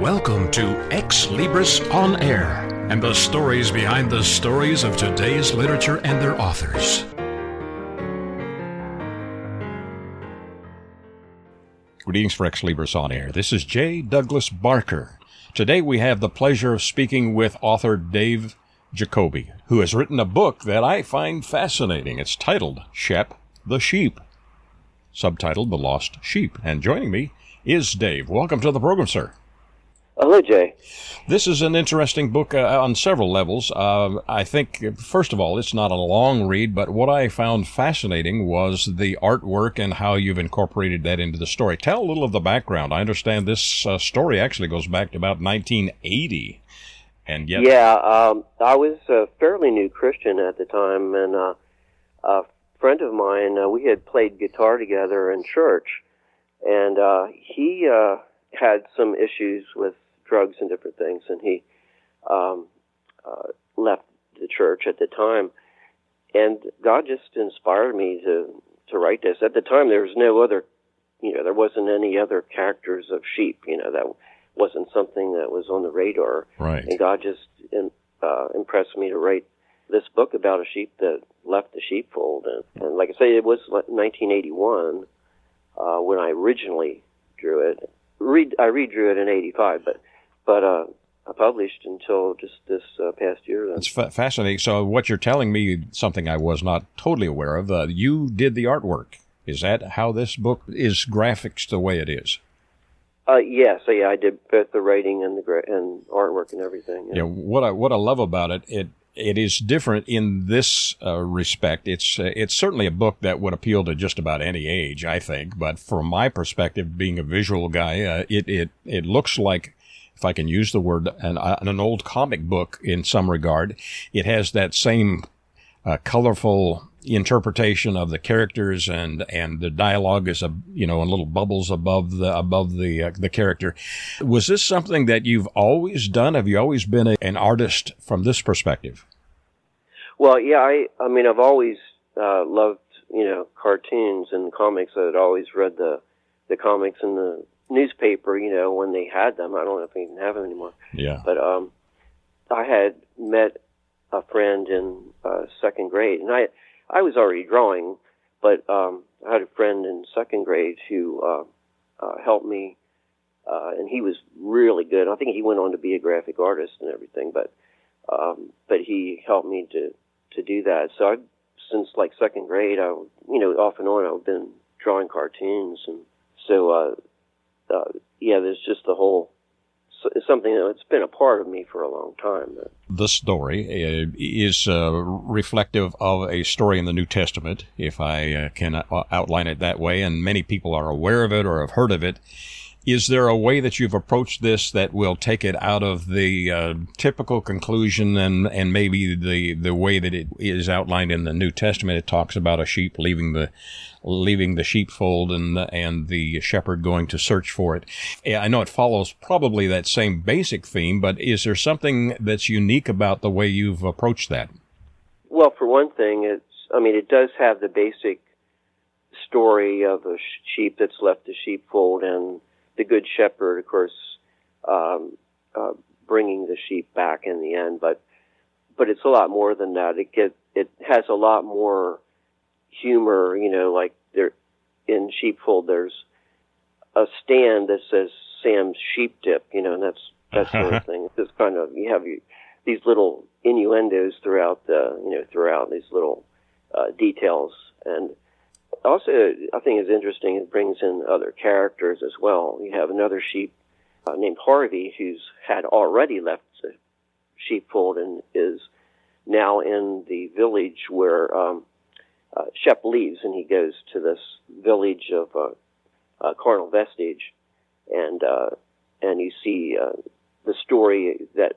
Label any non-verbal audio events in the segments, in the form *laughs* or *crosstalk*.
Welcome to Xlibris On Air and the stories behind the stories of today's literature and their authors. Greetings for Xlibris On Air. This is J. Douglas Barker. Today we have the pleasure of speaking with author Dave Jacoby, who has written a book that I find fascinating. It's titled Shep the Sheep, subtitled The Lost Sheep. And joining me is Dave. Welcome to the program, sir. Hello, Jay. This is an interesting book uh, on several levels. Uh, I think, first of all, it's not a long read, but what I found fascinating was the artwork and how you've incorporated that into the story. Tell a little of the background. I understand this uh, story actually goes back to about 1980. And yet, yeah, um, I was a fairly new Christian at the time, and uh, a friend of mine, uh, we had played guitar together in church, and uh, he had some issues with drugs and different things, and he um, uh, left the church at the time. And God just inspired me to to write this. At the time, there was no other, you know, there wasn't any other characters of sheep. You know, that wasn't something that was on the radar. Right. And God just in, uh, impressed me to write this book about a sheep that left the sheepfold. And, and like I say, it was 1981 uh, when I originally drew it. Read, I redrew it in '85, but but uh, I published until just this uh, past year. That's fa- fascinating. So, what you're telling me, something I was not totally aware of, uh, you did the artwork. Is that how this book is graphics the way it is? Uh, yes, yeah, I did both the writing and the gra- and artwork and everything. Yeah. yeah, what I what I love about it, it it is different in this uh, respect. It's uh, it's certainly a book that would appeal to just about any age, I think. But from my perspective, being a visual guy, uh, it it it looks like if I can use the word, an, an old comic book in some regard. It has that same uh, colorful interpretation of the characters and and the dialogue is a you know in little bubbles above the above the uh, the character. Was this something that you've always done? Have you always been a, an artist from this perspective? Well yeah i i mean i've always uh, loved you know cartoons and comics. I'd always read the the comics and the newspaper, you know, when they had them. I don't know if they even have them anymore. Yeah. But um, I had met a friend in uh, second grade, and I I was already drawing, but um, I had a friend in second grade who uh, uh, helped me, uh, and he was really good. I think he went on to be a graphic artist and everything, but um, but he helped me to to do that. So I since like second grade, I you know off and on I've been drawing cartoons, and so uh, uh, yeah, there's just the whole something that's been a part of me for a long time. The story is uh, reflective of a story in the New Testament, if I uh, can uh, outline it that way, and many people are aware of it or have heard of it. Is there a way that you've approached this that will take it out of the uh, typical conclusion and, and maybe the, the way that it is outlined in the New Testament? It talks about a sheep leaving the leaving the sheepfold and and the shepherd going to search for it. I know it follows probably that same basic theme, but is there something that's unique about the way you've approached that? Well, for one thing, it's I mean it does have the basic story of a sheep that's left the sheepfold and the good shepherd, of course, um, uh, bringing the sheep back in the end. But but it's a lot more than that. It get it has a lot more humor, you know, like there in Sheepfold there's a stand that says Sam's Sheep Dip, you know, and that's that sort of *laughs* thing. It's just kind of you have you, these little innuendos throughout the you know throughout these little uh, details, and also I think it's interesting. It brings in other characters as well. You have another sheep uh, named Harvey who's had already left the sheepfold and is now in the village where um, uh, Shep leaves and he goes to this village of uh, uh, carnal vestige, and uh, and you see uh, the story that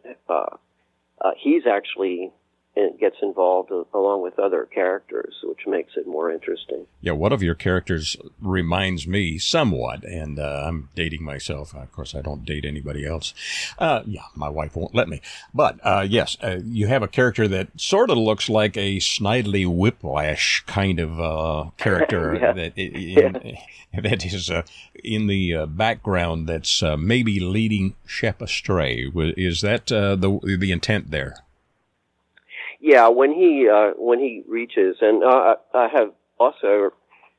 he's actually it gets involved along with other characters, which makes it more interesting. Yeah, one of your characters reminds me somewhat, and uh, I'm dating myself. Of course, I don't date anybody else. Uh, yeah, my wife won't let me. But uh, yes, uh, you have a character that sort of looks like a Snidely Whiplash kind of uh, character *laughs* yeah. that in, *laughs* that is uh, in the background. That's maybe leading Shep astray. Is that the the intent there? Yeah, when he uh, when he reaches, and uh, I have also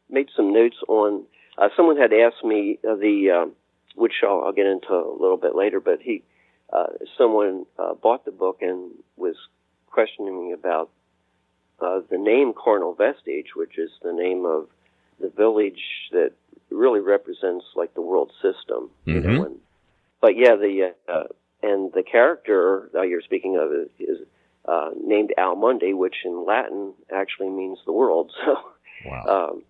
made some notes on. Uh, someone had asked me uh, the, um, which I'll, I'll get into a little bit later, but he, uh, someone uh, bought the book and was questioning me about uh, the name Carnal Vestige, which is the name of the village that really represents like the world system. Mm-hmm. You know, and, but yeah, the uh, and the character that you're speaking of is uh, named Al Mundi, which in Latin actually means the world. *laughs* So, wow. um,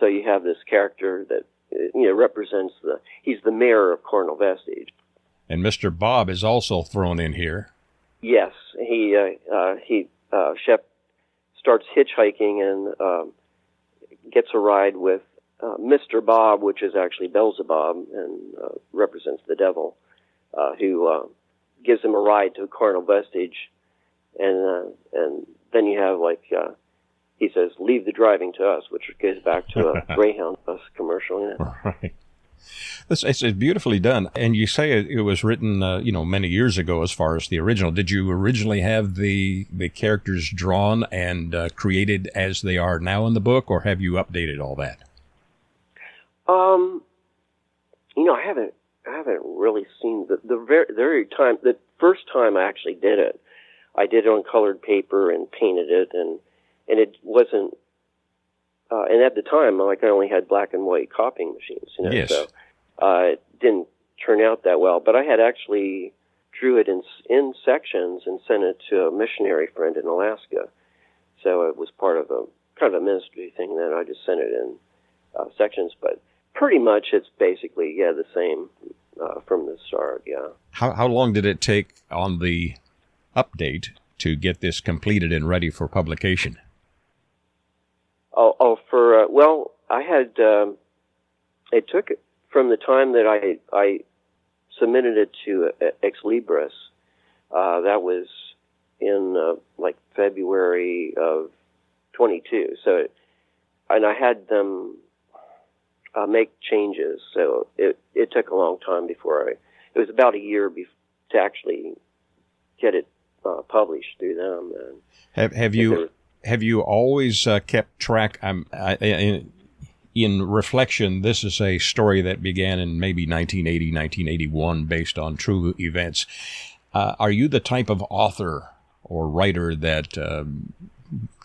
so you have this character that you know represents the he's the mayor of Carnal Vestige. And Mr. Bob is also thrown in here. Yes, he uh, uh, he uh, Shep starts hitchhiking and um, gets a ride with uh, Mr. Bob, which is actually Beelzebub and uh, represents the devil, uh, who uh, gives him a ride to Carnal Vestige and uh, and then you have like uh, he says, "Leave the driving to us," which goes back to a *laughs* Greyhound bus commercial. You know? Right. It's, it's, beautifully done, and you say it, it was written, uh, you know, many years ago. As far as the original, did you originally have the the characters drawn and uh, created as they are now in the book, or have you updated all that? Um, you know, I haven't I haven't really seen the the very, very time the first time I actually did it. I did it on colored paper and painted it, and and it wasn't. Uh, and at the time, like I only had black and white copying machines, you know, yes. so uh, it didn't turn out that well. But I had actually drew it in in sections and sent it to a missionary friend in Alaska. So it was part of a kind of a ministry thing. Then I just sent it in uh, sections, but pretty much it's basically yeah the same uh, from the start. Yeah. How how long did it take on the update to get this completed and ready for publication? Oh, oh for uh, well, I had um, it took from the time that I I submitted it to uh, Xlibris. Uh, that was in uh, like February of 22. So, and I had them uh, make changes. So it it took a long time before I. It was about a year be- to actually get it uh, published through them. And have have you have you always uh, kept track? Um, I, in, in reflection, this is a story that began in maybe 1980, 1981, based on true events. Uh, are you the type of author or writer that um,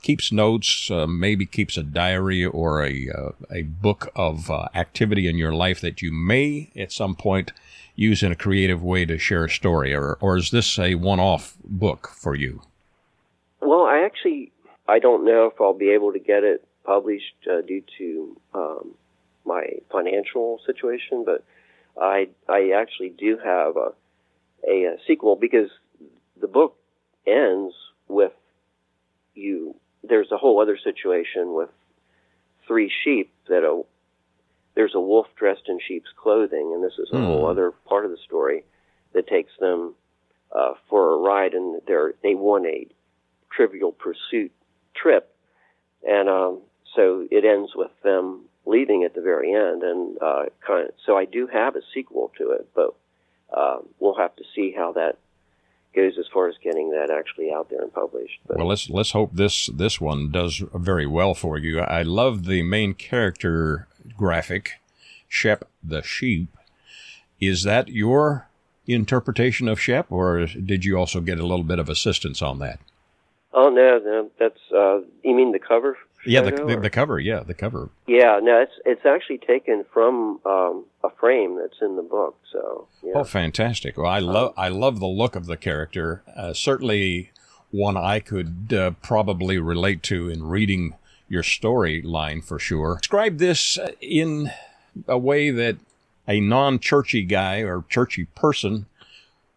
keeps notes, uh, maybe keeps a diary or a uh, a book of uh, activity in your life that you may at some point use in a creative way to share a story, or or is this a one-off book for you? Well, I actually I don't know if I'll be able to get it published uh, due to um, my financial situation, but I I actually do have a, a, a sequel because the book ends with you. There's a whole other situation with three sheep that a there's a wolf dressed in sheep's clothing, and this is a mm. whole other part of the story that takes them uh, for a ride, and they they won a Trivial Pursuit trip, and um, so it ends with them leaving at the very end, and uh, kind of, so I do have a sequel to it, but uh, we'll have to see how that goes as far as getting that actually out there and published. But. Well, let's let's hope this this one does very well for you. I love the main character graphic, Shep the sheep. Is that your interpretation of Shep, or did you also get a little bit of assistance on that? Oh no, no, that's uh, you mean the cover? Yeah, the, the, the, cover. Yeah, the cover. Yeah, no, it's it's actually taken from um, a frame that's in the book. So. Yeah. Oh, fantastic! Well, I love I love the look of the character. Uh, certainly, one I could uh, probably relate to in reading your storyline for sure. Describe this uh, in a way that a non churchy guy or churchy person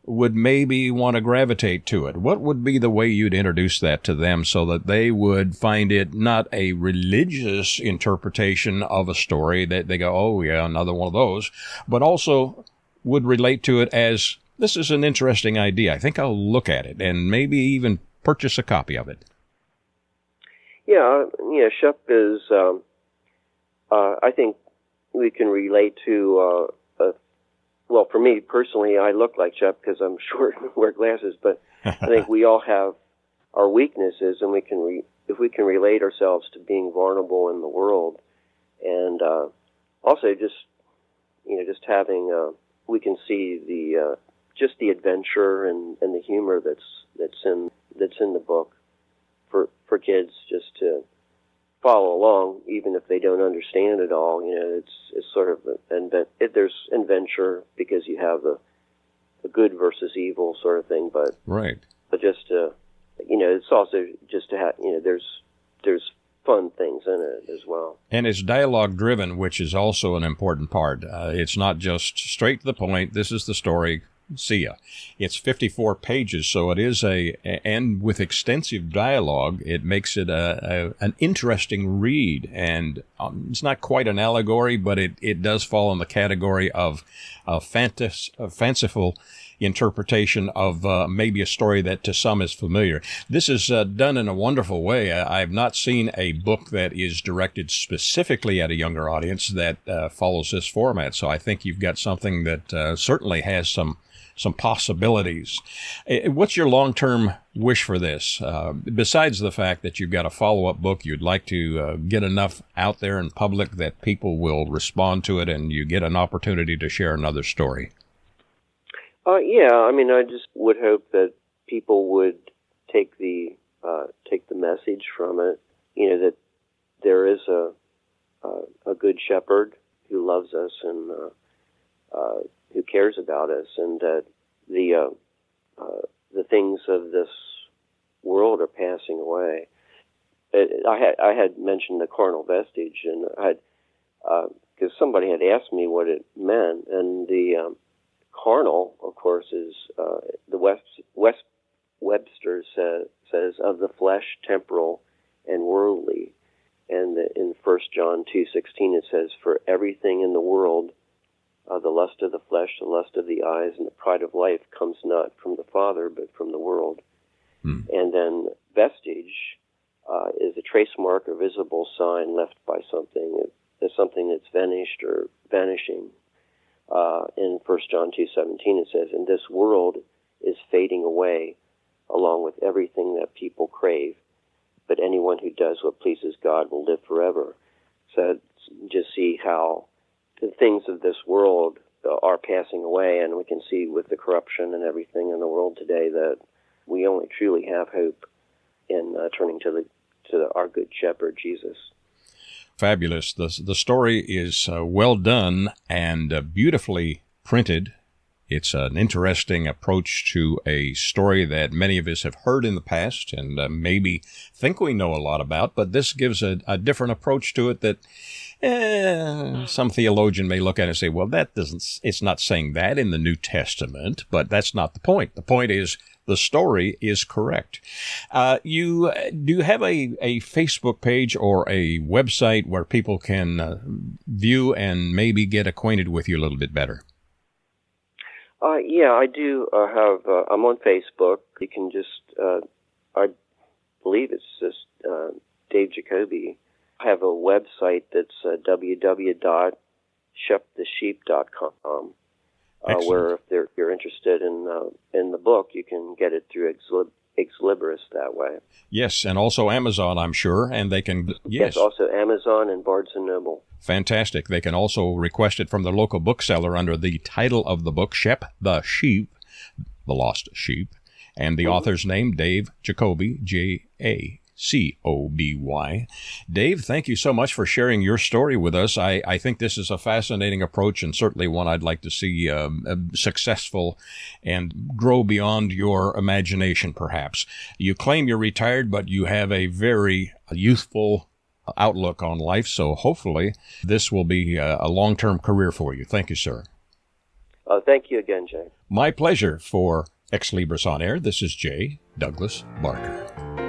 would maybe want to gravitate to it, what would be the way you'd introduce that to them so that they would find it not a religious interpretation of a story that they go, oh, yeah, another one of those, but also would relate to it as this is an interesting idea. I think I'll look at it and maybe even purchase a copy of it. Yeah, yeah, Shep is, um, uh, I think we can relate to, uh, a, well, for me personally, I look like Shep because I'm *laughs* short and wear glasses, but I think we all have our weaknesses and we can, re- if we can relate ourselves to being vulnerable in the world and, uh, also just, you know, just having, uh, we can see the, uh, just the adventure and, and the humor that's, that's in, that's in the book for, for kids just to, follow along, even if they don't understand it all. You know, it's it's sort of an it, there's adventure because you have the the good versus evil sort of thing, but right. But just to, you know, it's also just to have you know, there's there's fun things in it as well. And it's dialogue driven, which is also an important part. Uh, it's not just straight to the point. This is the story see ya. It's 54 pages, so it is a, and with extensive dialogue, it makes it a, a an interesting read. And um, it's not quite an allegory, but it, it does fall in the category of a, fantas, a fanciful interpretation of uh, maybe a story that to some is familiar. This is uh, done in a wonderful way. I, have not seen a book that is directed specifically at a younger audience that uh, follows this format. So I think you've got something that uh, certainly has some some possibilities. Eh, what's your long term wish for this? Uh, besides the fact that you've got a follow up book, you'd like to uh, get enough out there in public that people will respond to it and you get an opportunity to share another story. Uh, yeah, I mean, I just would hope that people would take the uh, take the message from it. You know that there is a a good shepherd who loves us and uh, uh, who cares about us, and that the uh, uh, the things of this world are passing away. It, I had I had mentioned the carnal vestige, and I had because uh, somebody had asked me what it meant, and the um, carnal, of course, is uh, the West West Webster says says of the flesh, temporal, and worldly. And in First John two sixteen, it says, "For everything in the world uh, the lust of the flesh, the lust of the eyes, and the pride of life comes not from the Father, but from the world. Hmm. And then vestige uh, is a trace mark or visible sign left by something. It's something that's vanished or vanishing. Uh, in 1 John 2.17 it says, And this world is fading away along with everything that people crave, but anyone who does what pleases God will live forever. So just see how the things of this world are passing away, and we can see with the corruption and everything in the world today that we only truly have hope in uh, turning to the to the, our good shepherd Jesus. Fabulous. the The story is uh, well done and uh, beautifully printed. It's an interesting approach to a story that many of us have heard in the past and uh, maybe think we know a lot about, but this gives a, a different approach to it that Eh, some theologian may look at it and say, well, that doesn't, it's not saying that in the New Testament, but that's not the point. The point is the story is correct. Uh, you do you have a, a Facebook page or a website where people can uh, view and maybe get acquainted with you a little bit better? Uh, yeah, I do uh, have. Uh, I'm on Facebook. You can just, uh, I believe it's just Dave Jacoby have a website that's uh, www.shepthesheep.com, uh, where if you're interested in uh, in the book, you can get it through Exlib- Xlibris that way. Yes, and also Amazon, I'm sure, and they can yes, yes also Amazon and Barnes and Noble. Fantastic. They can also request it from the local bookseller under the title of the book, Shep the Sheep, the Lost Sheep, and the mm-hmm. author's name, Dave Jacoby, J A C O B Y. Dave, thank you so much for sharing your story with us. I, I think this is a fascinating approach and certainly one I'd like to see um, successful and grow beyond your imagination, perhaps. You claim you're retired, but you have a very youthful outlook on life, so hopefully this will be a, a long term career for you. Thank you, sir. Uh, thank you again, Jay. My pleasure for Xlibris on Air. This is Jay Douglas Barker.